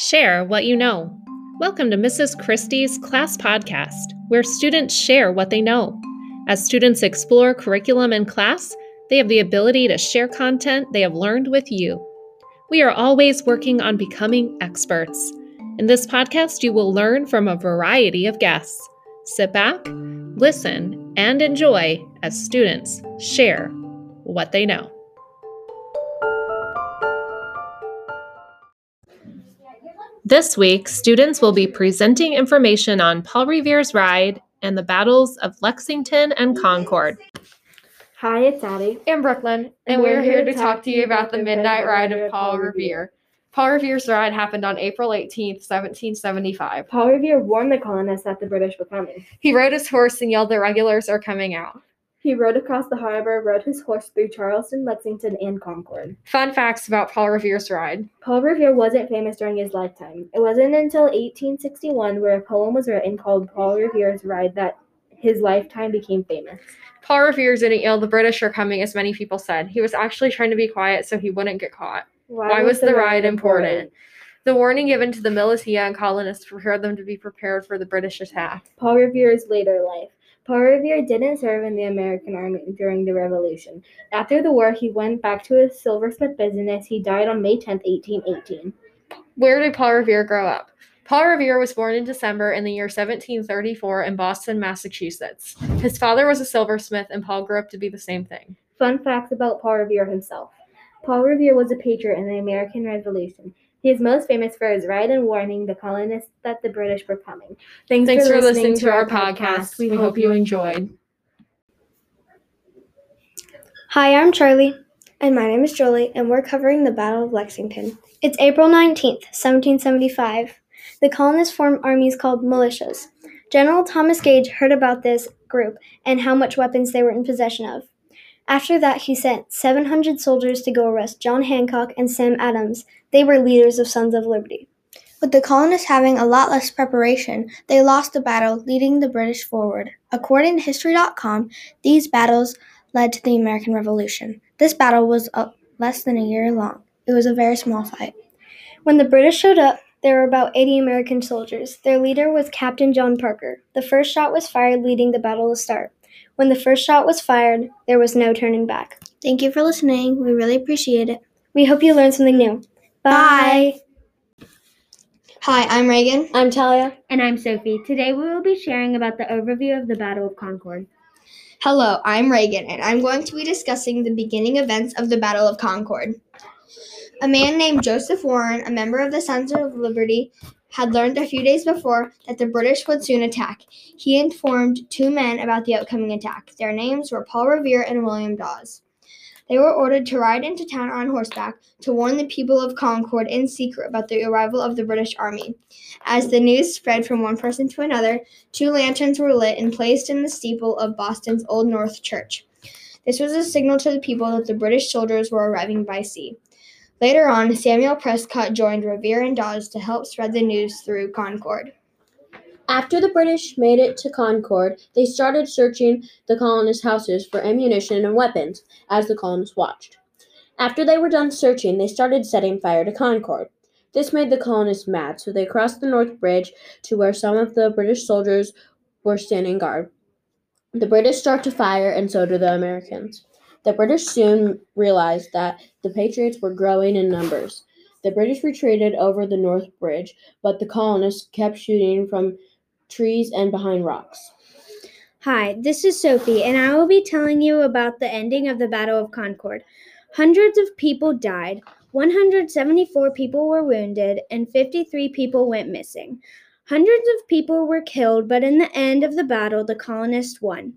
Share what you know. Welcome to Mrs. Christie's Class Podcast, where students share what they know. As students explore curriculum in class, they have the ability to share content they have learned with you. We are always working on becoming experts. In this podcast, you will learn from a variety of guests. Sit back, listen, and enjoy as students share what they know. This week, students will be presenting information on Paul Revere's ride and the battles of Lexington and Concord. Hi, it's Addie. and Brooklyn, and we're here to talk to you about the Midnight Ride of Paul Revere. Paul Revere's ride happened on April 18, 1775. Paul Revere warned the colonists that the British were coming. He rode his horse and yelled, The regulars are coming out. He rode across the harbor, rode his horse through Charlestown, Lexington, and Concord. Fun facts about Paul Revere's ride. Paul Revere wasn't famous during his lifetime. It wasn't until 1861, where a poem was written called Paul Revere's Ride, that his lifetime became famous. Paul Revere didn't yell, The British are coming, as many people said. He was actually trying to be quiet so he wouldn't get caught. Why, was the ride important? The warning given to the militia and colonists prepared them to be prepared for the British attack. Paul Revere's later life. Paul Revere didn't serve in the American Army during the Revolution. After the war, he went back to his silversmith business. He died on May 10, 1818. Where did Paul Revere grow up? Paul Revere was born in December in the year 1734 in Boston, Massachusetts. His father was a silversmith, and Paul grew up to be the same thing. Fun facts about Paul Revere himself. Paul Revere was a patriot in the American Revolution. He is most famous for his ride and warning the colonists that the British were coming. Thanks, Thanks for listening to our podcast. We hope you enjoyed. Hi, I'm Charlie. And my name is Jolie, and we're covering the Battle of Lexington. It's April 19th, 1775. The colonists formed armies called militias. General Thomas Gage heard about this group and how much weapons they were in possession of. After that, he sent 700 soldiers to go arrest John Hancock and Sam Adams. They were leaders of Sons of Liberty. With the colonists having a lot less preparation, they lost the battle, leading the British forward. According to History.com, these battles led to the American Revolution. This battle was uh, less than a year long. It was a very small fight. When the British showed up, there were about 80 American soldiers. Their leader was Captain John Parker. The first shot was fired, leading the battle to start. When the first shot was fired, there was no turning back. Thank you for listening. We really appreciate it. We hope you learned something new. Bye. Hi, I'm Reagan. I'm Talia. And I'm Sophie. Today we will be sharing about the overview of the Battle of Concord. Hello, I'm Reagan, and I'm going to be discussing the beginning events of the Battle of Concord. A man named Joseph Warren, a member of the Sons of Liberty, had learned a few days before that the British would soon attack. He informed two men about the upcoming attack. Their names were Paul Revere and William Dawes. They were ordered to ride into town on horseback to warn the people of Concord in secret about the arrival of the British army. As the news spread from one person to another, two lanterns were lit and placed in the steeple of Boston's Old North Church. This was a signal to the people that the British soldiers were arriving by sea. Later on, Samuel Prescott joined Revere and Dawes to help spread the news through Concord. After the British made it to Concord, they started searching the colonists' houses for ammunition and weapons as the colonists watched. After they were done searching, they started setting fire to Concord. This made the colonists mad, so they crossed the North Bridge to where some of the British soldiers were standing guard. The British start to fire, and so do the Americans. The British soon realized that the Patriots were growing in numbers. The British retreated over the North Bridge, but the colonists kept shooting from trees and behind rocks. Hi, this is Sophie, and I will be telling you about the ending of the Battle of Concord. Hundreds of people died, 174 people were wounded, and 53 people went missing. Hundreds of people were killed, but in the end of the battle, the colonists won.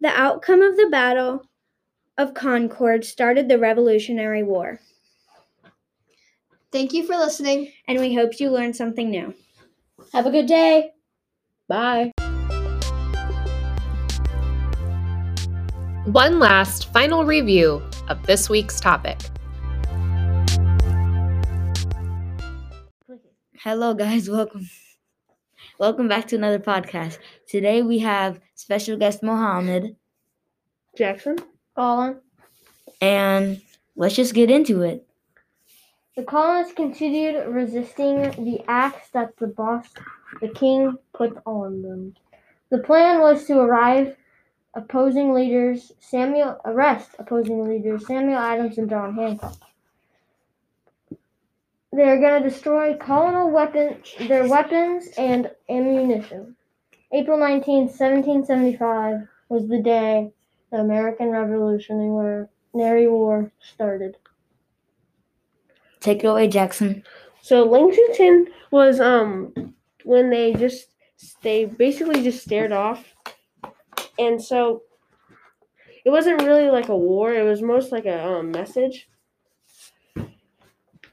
The outcome of the Battle of Concord started the Revolutionary War, Thank you for listening. and we hope you learned something new. Have a good day. Bye. One last final review of this week's topic. Hello, guys. Welcome. Welcome back to another podcast. Today we have special guest Mohammed, Jackson? Colin. and let's just get into it. The colonists continued resisting the acts that the boss, the king, put on them. The plan was to arrive opposing leaders Samuel arrest opposing leaders Samuel Adams and John Hancock. They are going to destroy colonial weapons, their weapons and ammunition. April 19, 1775 was the day the American Revolutionary War started. Take it away, Jackson. So Lexington was um when they just they basically just stared off, and so it wasn't really like a war. It was most like a um, message.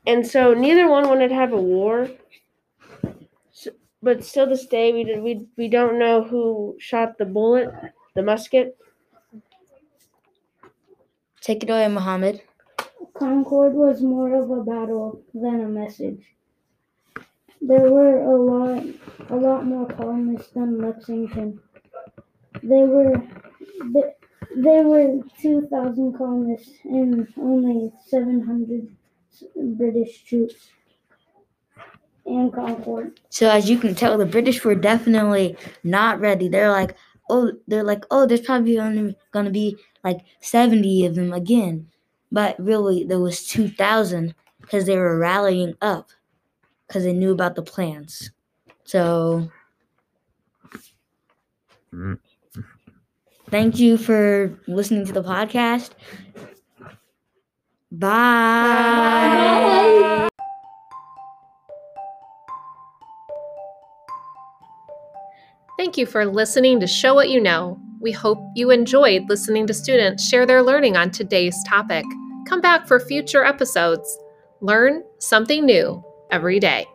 And so neither one wanted to have a war. So, but still, this day we did, we we don't know who shot the bullet, the musket. Take it away, Mohammed. Concord was more of a battle than a message. There were a lot, a lot more colonists than Lexington. They were, they, there were two thousand colonists and only seven hundred British troops in Concord. So as you can tell, the British were definitely not ready. They're like, oh, they're like, oh, there's probably only gonna be like seventy of them again, but really there was two thousand because they were rallying up because they knew about the plans. So. Thank you for listening to the podcast. Bye. Thank you for listening to Show What You Know. We hope you enjoyed listening to students share their learning on today's topic. Come back for future episodes. Learn something new every day.